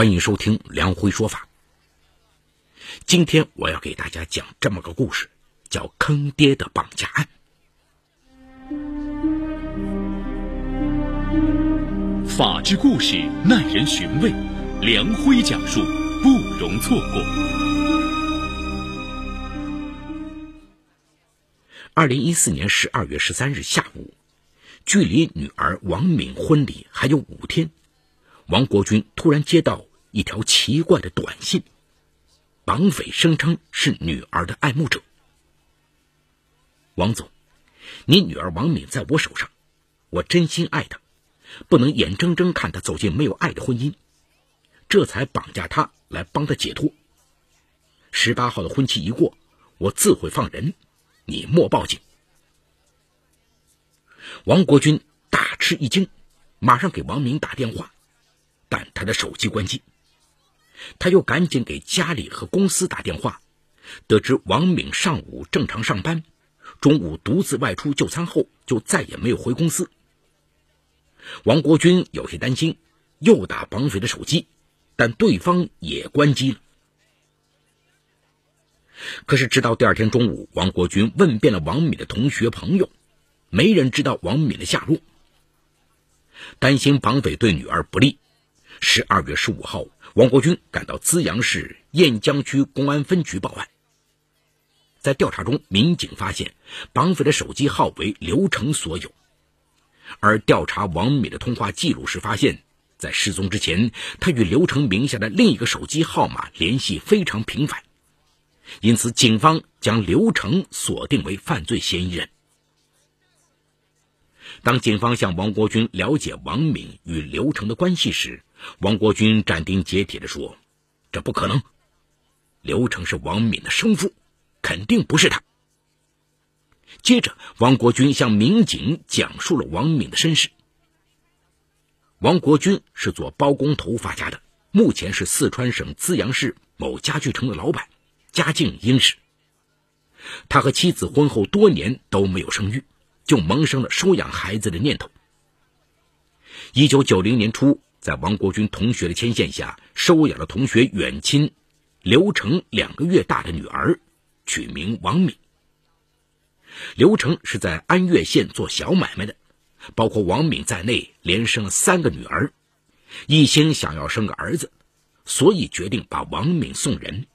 欢迎收听梁辉说法。今天我要给大家讲这么个故事，叫《坑爹的绑架案》。法治故事耐人寻味，梁辉讲述不容错过。二零一四年十二月十三日下午，距离女儿王敏婚礼还有五天。王国军突然接到一条奇怪的短信，绑匪声称是女儿的爱慕者。王总，你女儿王敏在我手上，我真心爱她，不能眼睁睁看她走进没有爱的婚姻，这才绑架她来帮她解脱。十八号的婚期一过，我自会放人，你莫报警。王国军大吃一惊，马上给王敏打电话。但他的手机关机，他又赶紧给家里和公司打电话，得知王敏上午正常上班，中午独自外出就餐后就再也没有回公司。王国军有些担心，又打绑匪的手机，但对方也关机了。可是直到第二天中午，王国军问遍了王敏的同学朋友，没人知道王敏的下落。担心绑匪对女儿不利。十二月十五号，王国军赶到资阳市雁江区公安分局报案。在调查中，民警发现绑匪的手机号为刘成所有，而调查王敏的通话记录时发现，在失踪之前，他与刘成名下的另一个手机号码联系非常频繁，因此警方将刘成锁定为犯罪嫌疑人。当警方向王国军了解王敏与刘成的关系时，王国军斩钉截铁地说：“这不可能，刘成是王敏的生父，肯定不是他。”接着，王国军向民警讲述了王敏的身世。王国军是做包工头发家的，目前是四川省资阳市某家具城的老板，家境殷实。他和妻子婚后多年都没有生育，就萌生了收养孩子的念头。一九九零年初。在王国军同学的牵线下，收养了同学远亲刘成两个月大的女儿，取名王敏。刘成是在安岳县做小买卖的，包括王敏在内，连生了三个女儿，一心想要生个儿子，所以决定把王敏送人。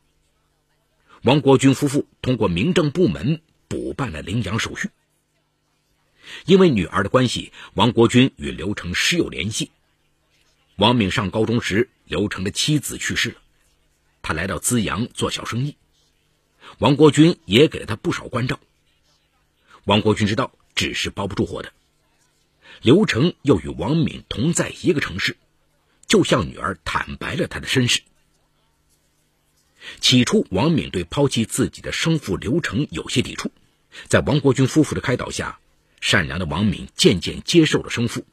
王国军夫妇通过民政部门补办了领养手续。因为女儿的关系，王国军与刘成时有联系。王敏上高中时，刘成的妻子去世了，他来到资阳做小生意，王国军也给了他不少关照。王国军知道纸是包不住火的，刘成又与王敏同在一个城市，就向女儿坦白了他的身世。起初，王敏对抛弃自己的生父刘成有些抵触，在王国军夫妇的开导下，善良的王敏渐渐接受了生父。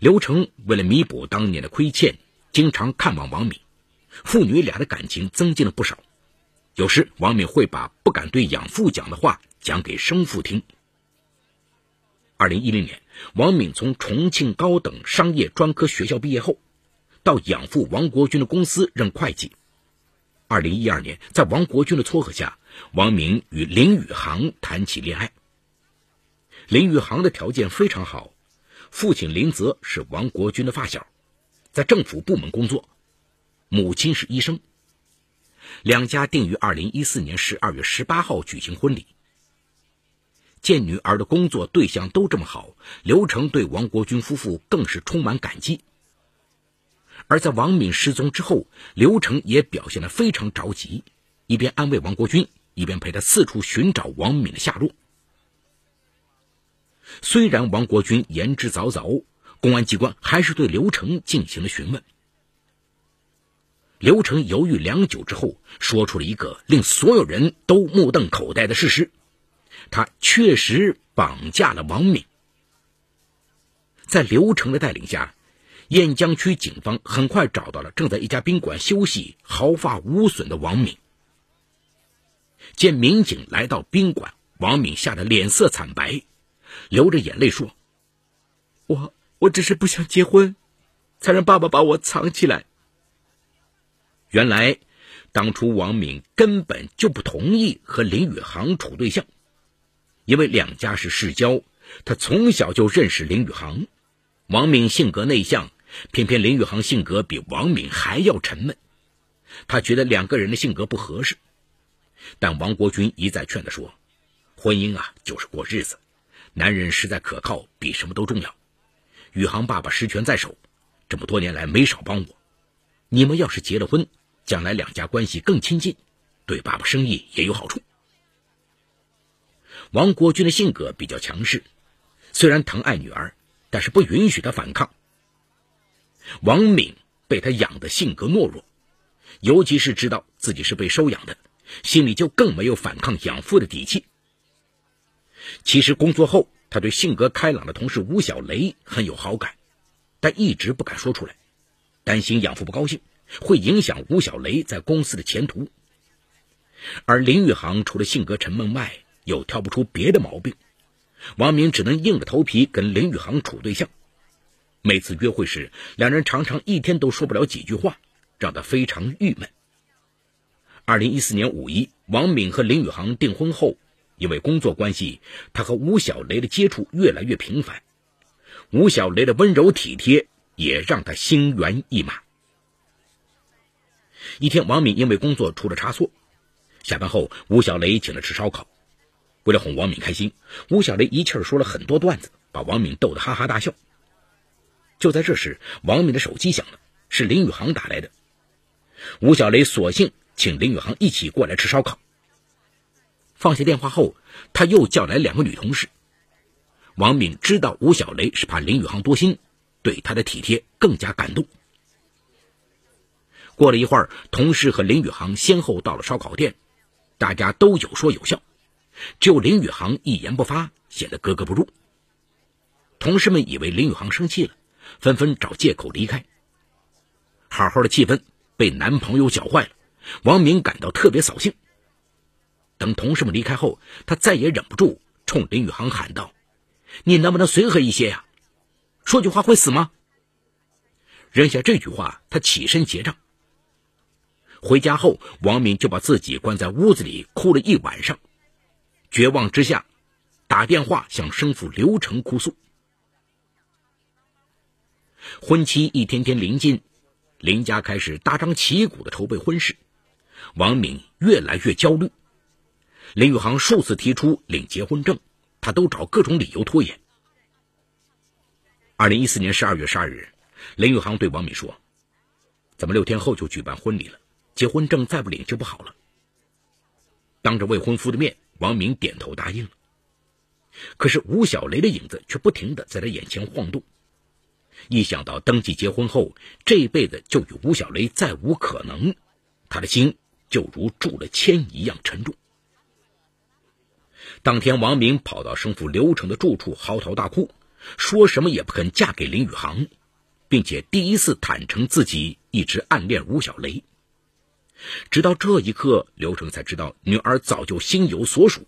刘成为了弥补当年的亏欠，经常看望王敏，父女俩的感情增进了不少。有时王敏会把不敢对养父讲的话讲给生父听。二零一零年，王敏从重庆高等商业专科学校毕业后，到养父王国军的公司任会计。二零一二年，在王国军的撮合下，王敏与林宇航谈起恋爱。林宇航的条件非常好。父亲林泽是王国军的发小，在政府部门工作，母亲是医生。两家定于二零一四年十二月十八号举行婚礼。见女儿的工作对象都这么好，刘成对王国军夫妇更是充满感激。而在王敏失踪之后，刘成也表现得非常着急，一边安慰王国军，一边陪他四处寻找王敏的下落。虽然王国军言之凿凿，公安机关还是对刘成进行了询问。刘成犹豫良久之后，说出了一个令所有人都目瞪口呆的事实：他确实绑架了王敏。在刘成的带领下，雁江区警方很快找到了正在一家宾馆休息、毫发无损的王敏。见民警来到宾馆，王敏吓得脸色惨白。流着眼泪说：“我我只是不想结婚，才让爸爸把我藏起来，原来，当初王敏根本就不同意和林宇航处对象，因为两家是世交，他从小就认识林宇航。王敏性格内向，偏偏林宇航性格比王敏还要沉闷，他觉得两个人的性格不合适。但王国军一再劝他说：“婚姻啊，就是过日子，男人实在可靠，比什么都重要。宇航爸爸实权在手，这么多年来没少帮我。你们要是结了婚，将来两家关系更亲近，对爸爸生意也有好处。”王国军的性格比较强势，虽然疼爱女儿，但是不允许他反抗。王敏被他养的性格懦弱，尤其是知道自己是被收养的。心里就更没有反抗养父的底气。其实工作后，他对性格开朗的同事吴小雷很有好感，但一直不敢说出来，担心养父不高兴，会影响吴小雷在公司的前途。而林宇航除了性格沉闷外，又挑不出别的毛病，王明只能硬着头皮跟林宇航处对象。每次约会时，两人常常一天都说不了几句话，让他非常郁闷。二零一四年五一，王敏和林宇航订婚后，因为工作关系，他和吴小雷的接触越来越频繁。吴小雷的温柔体贴也让他心猿意马。一天，王敏因为工作出了差错，下班后，吴小雷请他吃烧烤。为了哄王敏开心，吴小雷一气儿说了很多段子，把王敏逗得哈哈大笑。就在这时，王敏的手机响了，是林宇航打来的。吴小雷索性。请林宇航一起过来吃烧烤。放下电话后，他又叫来两个女同事。王敏知道吴小雷是怕林宇航多心，对他的体贴更加感动。过了一会儿，同事和林宇航先后到了烧烤店，大家都有说有笑，只有林宇航一言不发，显得格格不入。同事们以为林宇航生气了，纷纷找借口离开。好好的气氛被男朋友搅坏了。王敏感到特别扫兴。等同事们离开后，他再也忍不住，冲林宇航喊道：“你能不能随和一些呀？说句话会死吗？”扔下这句话，他起身结账。回家后，王敏就把自己关在屋子里哭了一晚上。绝望之下，打电话向生父刘成哭诉。婚期一天天临近，林家开始大张旗鼓的筹备婚事。王敏越来越焦虑，林宇航数次提出领结婚证，他都找各种理由拖延。二零一四年十二月十二日，林宇航对王敏说：“咱们六天后就举办婚礼了，结婚证再不领就不好了。”当着未婚夫的面，王敏点头答应了。可是吴小雷的影子却不停的在他眼前晃动，一想到登记结婚后这辈子就与吴小雷再无可能，他的心。就如注了铅一样沉重。当天，王明跑到生父刘成的住处，嚎啕大哭，说什么也不肯嫁给林宇航，并且第一次坦诚自己一直暗恋吴小雷。直到这一刻，刘成才知道女儿早就心有所属。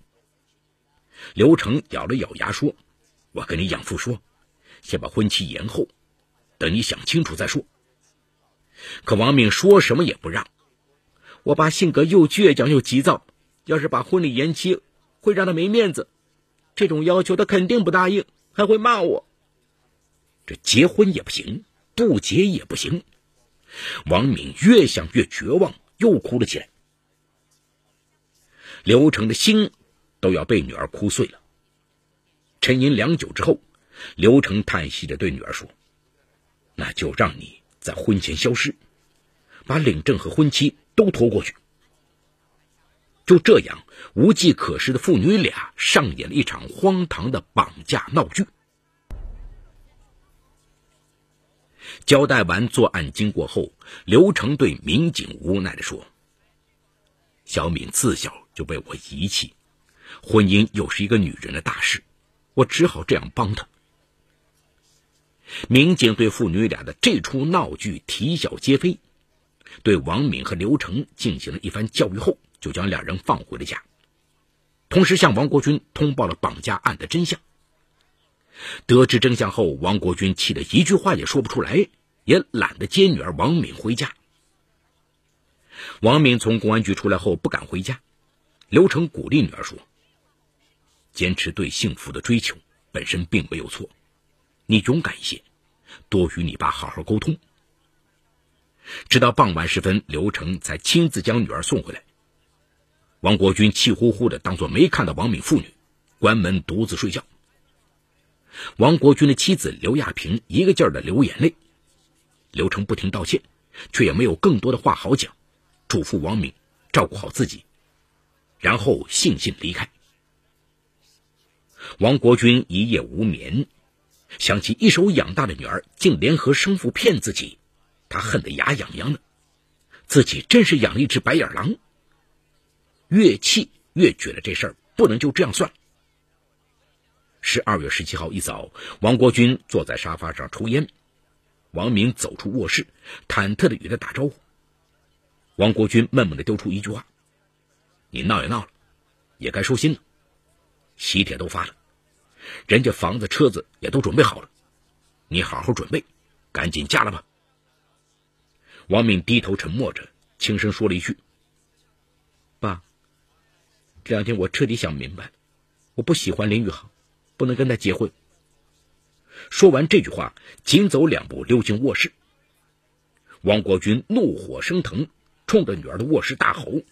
刘成咬了咬牙说：“我跟你养父说，先把婚期延后，等你想清楚再说。”可王明说什么也不让。我爸性格又倔强又急躁，要是把婚礼延期，会让他没面子。这种要求他肯定不答应，还会骂我。这结婚也不行，不结也不行。王敏越想越绝望，又哭了起来。刘成的心都要被女儿哭碎了。沉吟良久之后，刘成叹息着对女儿说：“那就让你在婚前消失，把领证和婚期。”都拖过去，就这样无计可施的父女俩上演了一场荒唐的绑架闹剧。交代完作案经过后，刘成对民警无奈的说：“小敏自小就被我遗弃，婚姻又是一个女人的大事，我只好这样帮她。”民警对父女俩的这出闹剧啼笑皆非。对王敏和刘成进行了一番教育后，就将两人放回了家，同时向王国军通报了绑架案的真相。得知真相后，王国军气得一句话也说不出来，也懒得接女儿王敏回家。王敏从公安局出来后不敢回家，刘成鼓励女儿说：“坚持对幸福的追求本身并没有错，你勇敢一些，多与你爸好好沟通。”直到傍晚时分，刘成才亲自将女儿送回来。王国军气呼呼的当做没看到王敏父女，关门独自睡觉。王国军的妻子刘亚平一个劲儿的流眼泪，刘成不停道歉，却也没有更多的话好讲，嘱咐王敏照顾好自己，然后悻悻离开。王国军一夜无眠，想起一手养大的女儿竟联合生父骗自己，他恨得牙痒痒的，自己真是养了一只白眼狼。越气越觉得这事儿不能就这样算。十二月十七号一早，王国军坐在沙发上抽烟，王明走出卧室，忐忑的与他打招呼。王国军闷闷的丢出一句话：“你闹也闹了，也该收心了。喜帖都发了，人家房子车子也都准备好了，你好好准备，赶紧嫁了吧。”王敏低头沉默着，轻声说了一句：“。”这两天我彻底想明白了，我不喜欢林宇航，不能跟他结婚。说完这句话，紧走两步溜进卧室。王国军怒火升腾，冲着女儿的卧室大吼：“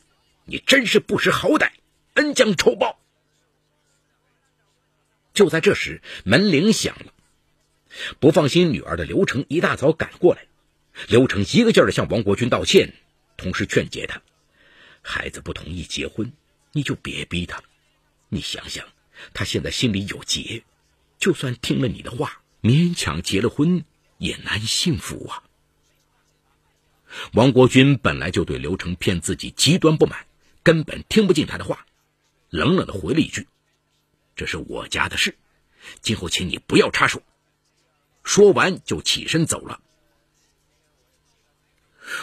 你真是不识好歹，恩将仇报！”就在这时，门铃响了。不放心女儿的刘成一大早赶过来，刘成一个劲儿的向王国军道歉，同时劝解他：“孩子不同意结婚。”你就别逼他了，你想想，他现在心里有结，就算听了你的话，勉强结了婚也难幸福啊。王国军本来就对刘成骗自己极端不满，根本听不进他的话，冷冷的回了一句：“这是我家的事，今后请你不要插手。”说完就起身走了。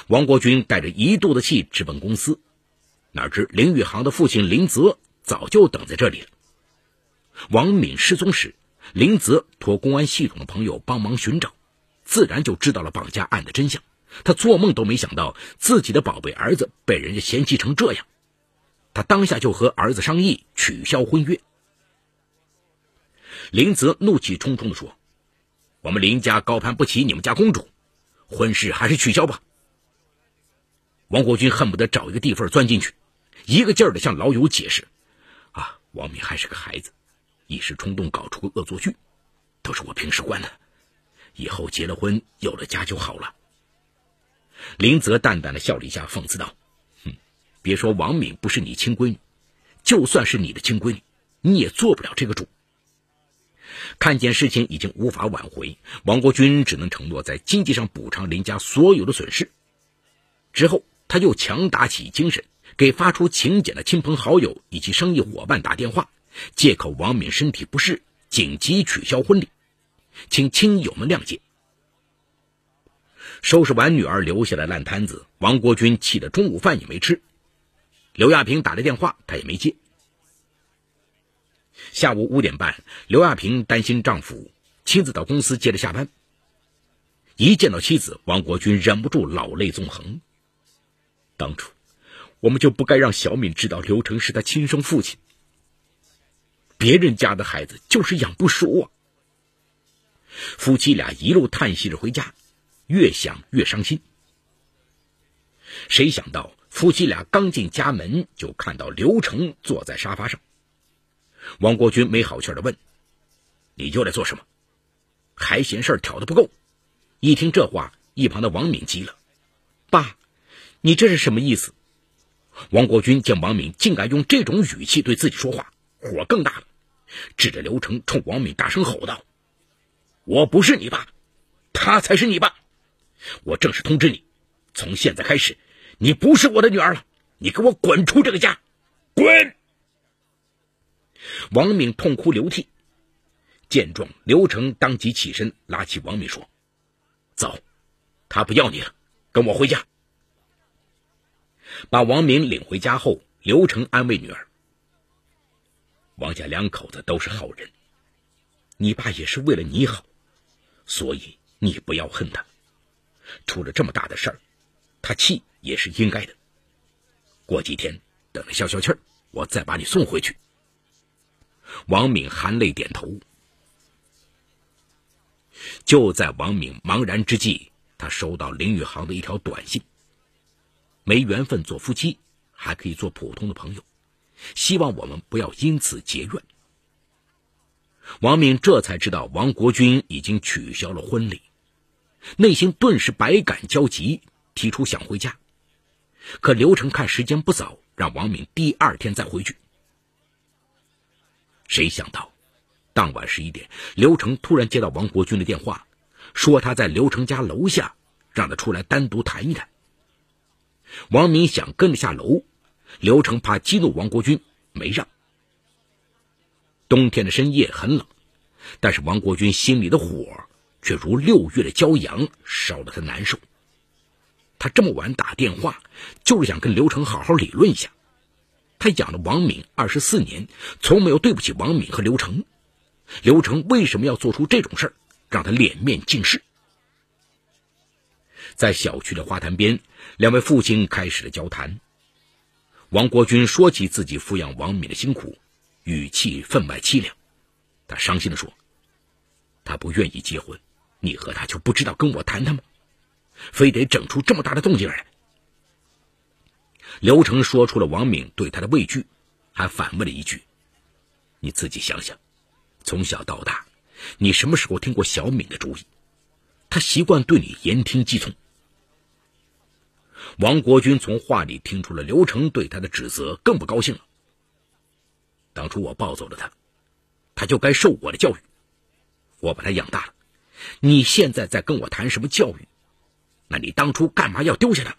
王国军带着一肚子气直奔公司。哪知林宇航的父亲林泽早就等在这里了。王敏失踪时，林泽托公安系统的朋友帮忙寻找，自然就知道了绑架案的真相。他做梦都没想到自己的宝贝儿子被人家嫌弃成这样，他当下就和儿子商议取消婚约。林泽怒气冲冲地说：“我们林家高攀不起你们家公主，婚事还是取消吧。”王国军恨不得找一个地缝钻进去。一个劲儿的向老友解释：“啊，王敏还是个孩子，一时冲动搞出个恶作剧，都是我平时惯的。以后结了婚有了家就好了。”林泽淡淡的笑了一下，讽刺道：“哼，别说王敏不是你亲闺女，就算是你的亲闺女，你也做不了这个主。”看见事情已经无法挽回，王国军只能承诺在经济上补偿林家所有的损失。之后，他又强打起精神。给发出请柬的亲朋好友以及生意伙伴打电话，借口王敏身体不适，紧急取消婚礼，请亲友们谅解。收拾完女儿留下的烂摊子，王国军气得中午饭也没吃。刘亚平打来电话，他也没接。下午五点半，刘亚平担心丈夫亲自到公司接着下班，一见到妻子，王国军忍不住老泪纵横。当初。我们就不该让小敏知道刘成是他亲生父亲。别人家的孩子就是养不熟啊！夫妻俩一路叹息着回家，越想越伤心。谁想到夫妻俩刚进家门，就看到刘成坐在沙发上。王国军没好气的问：“你又来做什么？还嫌事儿挑的不够？”一听这话，一旁的王敏急了：“爸，你这是什么意思？”王国军见王敏竟敢用这种语气对自己说话，火更大了，指着刘成冲王敏大声吼道：“我不是你爸，他才是你爸！我正式通知你，从现在开始，你不是我的女儿了，你给我滚出这个家，滚！”王敏痛哭流涕。见状，刘成当即起身拉起王敏说：“走，他不要你了，跟我回家。”把王明领回家后，刘成安慰女儿：“王家两口子都是好人，你爸也是为了你好，所以你不要恨他。出了这么大的事儿，他气也是应该的。过几天等他消消气儿，我再把你送回去。王敏含泪点头。就在王敏茫然之际，他收到林宇航的一条短信：“没缘分做夫妻，还可以做普通的朋友，希望我们不要因此结怨。”王敏这才知道王国军已经取消了婚礼，内心顿时百感交集，提出想回家。可刘成看时间不早，让王敏第二天再回去。谁想到，当晚十一点，刘成突然接到王国军的电话，说他在刘成家楼下，让他出来单独谈一谈。王敏想跟着下楼，刘成怕激怒王国军，没让。冬天的深夜很冷，但是王国军心里的火却如六月的骄阳，烧得他难受。他这么晚打电话，就是想跟刘成好好理论一下。他养了王敏二十四年，从没有对不起王敏和刘成。刘成为什么要做出这种事儿，让他脸面尽失？在小区的花坛边，两位父亲开始了交谈。王国军说起自己抚养王敏的辛苦，语气分外凄凉。他伤心的说：“他不愿意结婚，你和他就不知道跟我谈谈吗？非得整出这么大的动静来？”刘成说出了王敏对他的畏惧，还反问了一句：“你自己想想，从小到大，你什么时候听过小敏的主意？他习惯对你言听计从。”王国军从话里听出了刘成对他的指责，更不高兴了。当初我抱走了他，他就该受我的教育，我把他养大了。你现在在跟我谈什么教育？那你当初干嘛要丢下他？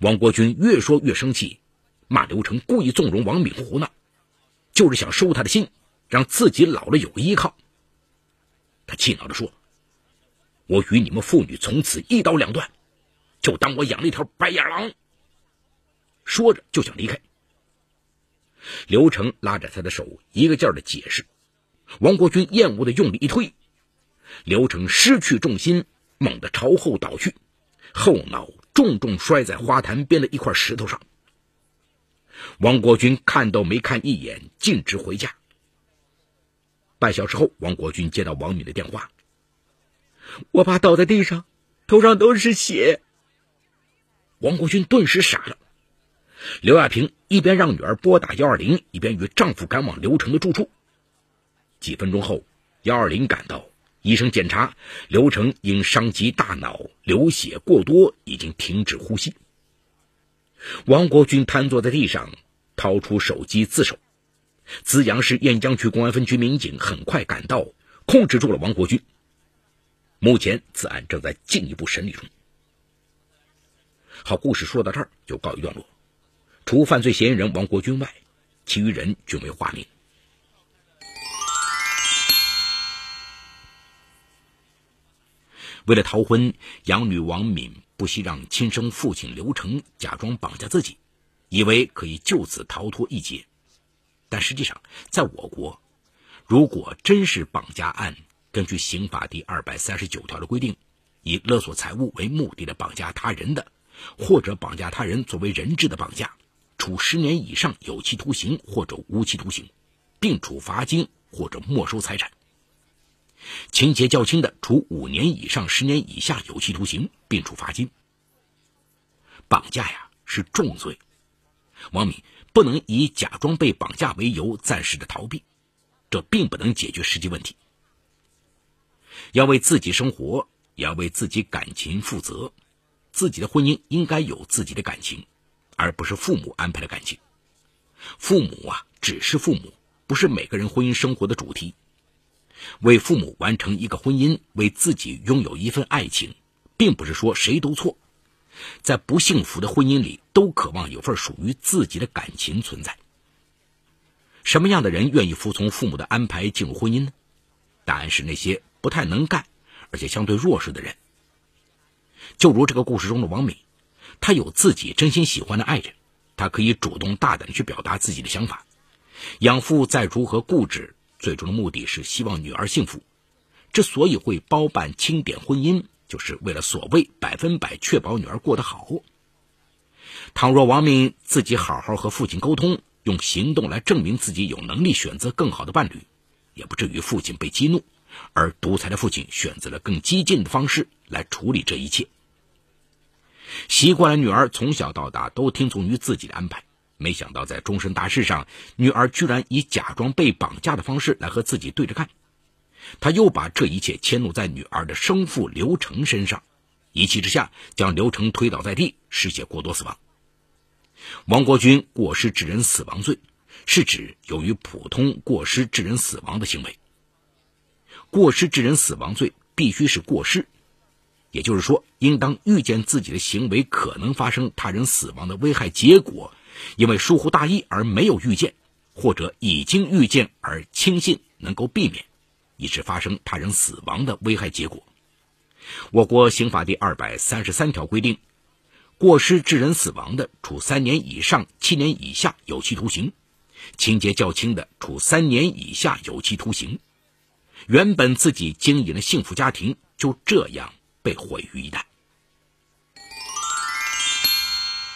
王国军越说越生气，骂刘成故意纵容王敏胡闹，就是想收他的心，让自己老了有个依靠。他气恼地说：“我与你们父女从此一刀两断，就当我养了一条白眼狼。”说着就想离开。刘成拉着他的手，一个劲儿的解释。王国军厌恶的用力一推，刘成失去重心，猛地朝后倒去，后脑。重重摔在花坛边的一块石头上。王国军看都没看一眼，径直回家。半小时后，王国军接到王敏的电话：“我爸倒在地上，头上都是血。”王国军顿时傻了。刘亚平一边让女儿拨打幺二零，一边与丈夫赶往刘成的住处。几分钟后，幺二零赶到。医生检查，刘成因伤及大脑，流血过多，已经停止呼吸。王国军瘫坐在地上，掏出手机自首。资阳市雁江区公安分局民警很快赶到，控制住了王国军。目前，此案正在进一步审理中。好，故事说到这儿就告一段落。除犯罪嫌疑人王国军外，其余人均为化名。为了逃婚，养女王敏不惜让亲生父亲刘成假装绑架自己，以为可以就此逃脱一劫。但实际上，在我国，如果真是绑架案，根据刑法第二百三十九条的规定，以勒索财物为目的的绑架他人的，或者绑架他人作为人质的绑架，处十年以上有期徒刑或者无期徒刑，并处罚金或者没收财产。情节较轻的，处五年以上十年以下有期徒刑，并处罚金。绑架呀是重罪，王敏不能以假装被绑架为由暂时的逃避，这并不能解决实际问题。要为自己生活，也要为自己感情负责。自己的婚姻应该有自己的感情，而不是父母安排的感情。父母啊，只是父母，不是每个人婚姻生活的主题。为父母完成一个婚姻，为自己拥有一份爱情，并不是说谁都错。在不幸福的婚姻里，都渴望有份属于自己的感情存在。什么样的人愿意服从父母的安排进入婚姻呢？答案是那些不太能干，而且相对弱势的人。就如这个故事中的王敏，她有自己真心喜欢的爱人，她可以主动大胆的去表达自己的想法。养父再如何固执。最终的目的是希望女儿幸福，之所以会包办清点婚姻，就是为了所谓百分百确保女儿过得好。倘若王敏自己好好和父亲沟通，用行动来证明自己有能力选择更好的伴侣，也不至于父亲被激怒，而独裁的父亲选择了更激进的方式来处理这一切。习惯了女儿从小到大都听从于自己的安排，没想到在终身大事上，女儿居然以假装被绑架的方式来和自己对着干。他又把这一切迁怒在女儿的生父刘成身上，一气之下将刘成推倒在地，失血过多死亡。王国军过失致人死亡罪，是指由于普通过失致人死亡的行为。过失致人死亡罪必须是过失。也就是说，应当预见自己的行为可能发生他人死亡的危害结果，因为疏忽大意而没有预见，或者已经预见而轻信能够避免，以致发生他人死亡的危害结果。我国刑法第二百三十三条规定，过失致人死亡的，处三年以上七年以下有期徒刑；情节较轻的，处三年以下有期徒刑。原本自己经营的幸福家庭就这样。被毁于一旦。